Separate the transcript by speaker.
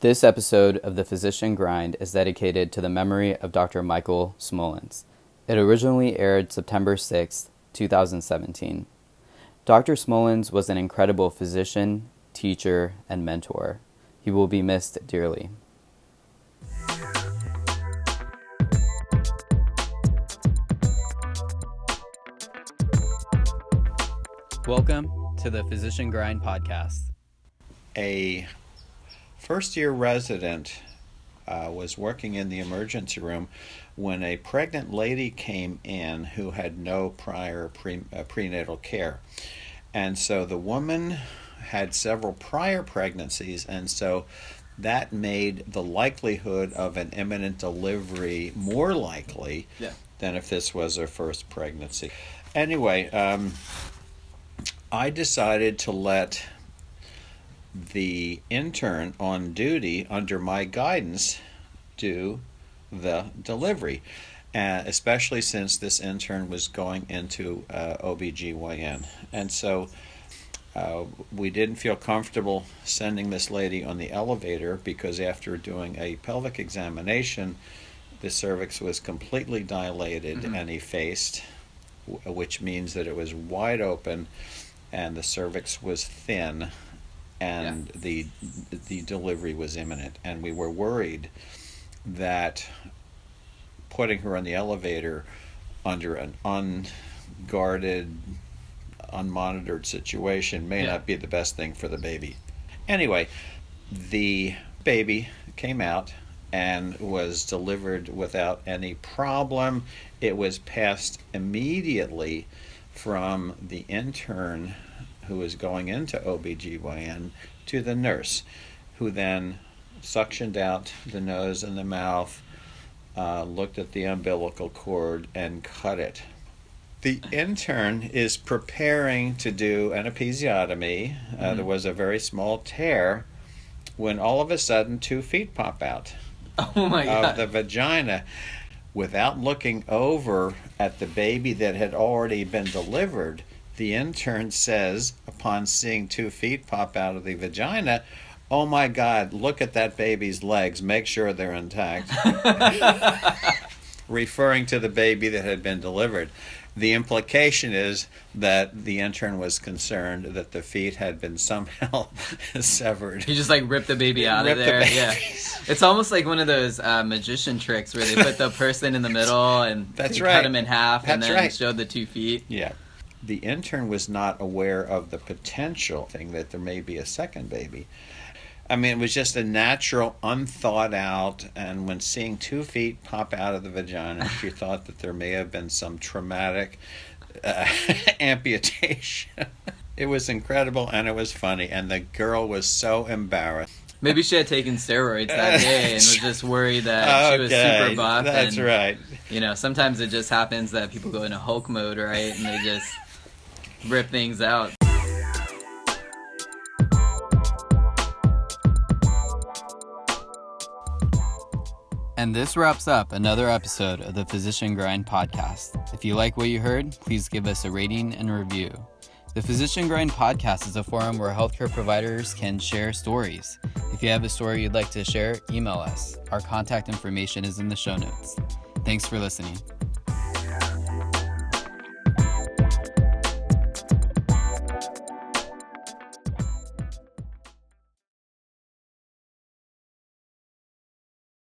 Speaker 1: This episode of The Physician Grind is dedicated to the memory of Dr. Michael Smolens. It originally aired September 6, 2017. Dr. Smolens was an incredible physician, teacher, and mentor. He will be missed dearly. Welcome to the Physician Grind podcast.
Speaker 2: A first year resident uh, was working in the emergency room when a pregnant lady came in who had no prior pre, uh, prenatal care. And so the woman had several prior pregnancies, and so that made the likelihood of an imminent delivery more likely
Speaker 1: Yeah.
Speaker 2: than if this was her first pregnancy. Anyway, um, I decided to let the intern on duty under my guidance do the delivery, uh, especially since this intern was going into uh, OBGYN. And so uh, we didn't feel comfortable sending this lady on the elevator because after doing a pelvic examination, the cervix was completely dilated and effaced, which means that it was wide open and the cervix was thin and the the delivery was imminent. And we were worried that putting her on the elevator under an unguarded unmonitored situation may
Speaker 1: Yeah.
Speaker 2: not be the best thing for the baby. Anyway the baby came out and was delivered without any problem. It was passed immediately from the intern who was going into OBGYN to the nurse, who then suctioned out the nose and the mouth, uh, looked at the umbilical cord, and cut it. The intern is preparing to do an episiotomy. Uh, There was a very small tear when all of a sudden two feet pop out
Speaker 1: Oh my
Speaker 2: of the vagina without looking over at the baby that had already been delivered. The intern says, upon seeing two feet pop out of the vagina, Oh my God, look at that baby's legs. Make sure they're intact. Referring to the baby that had been delivered. The implication is that the intern was concerned that the feet had been somehow severed.
Speaker 1: You just like rip the baby out
Speaker 2: Rip
Speaker 1: of there.
Speaker 2: baby.
Speaker 1: Yeah. It's almost like one of those uh, magician tricks where they put the person in the middle and
Speaker 2: That's right.
Speaker 1: cut him in half and then
Speaker 2: right.
Speaker 1: show the two feet.
Speaker 2: Yeah. The intern was not aware of the potential thing that there may be a second baby. I mean, it was just a natural, unthought out, and when seeing two feet pop out of the vagina, she thought that there may have been some traumatic uh, amputation. it was incredible and it was funny, and the girl was so embarrassed.
Speaker 1: Maybe she had taken steroids that day and was just worried that she was super buff.
Speaker 2: That's
Speaker 1: and,
Speaker 2: right.
Speaker 1: You know, sometimes it just happens that people go into Hulk mode, right? And they just rip things out. And this wraps up another episode of the Physician Grind podcast. If you like what you heard, please give us a rating and review. The Physician Grind podcast is a forum where healthcare providers can share stories. If you have a story you'd like to share, email us. Our contact information is in the show notes. Thanks for listening.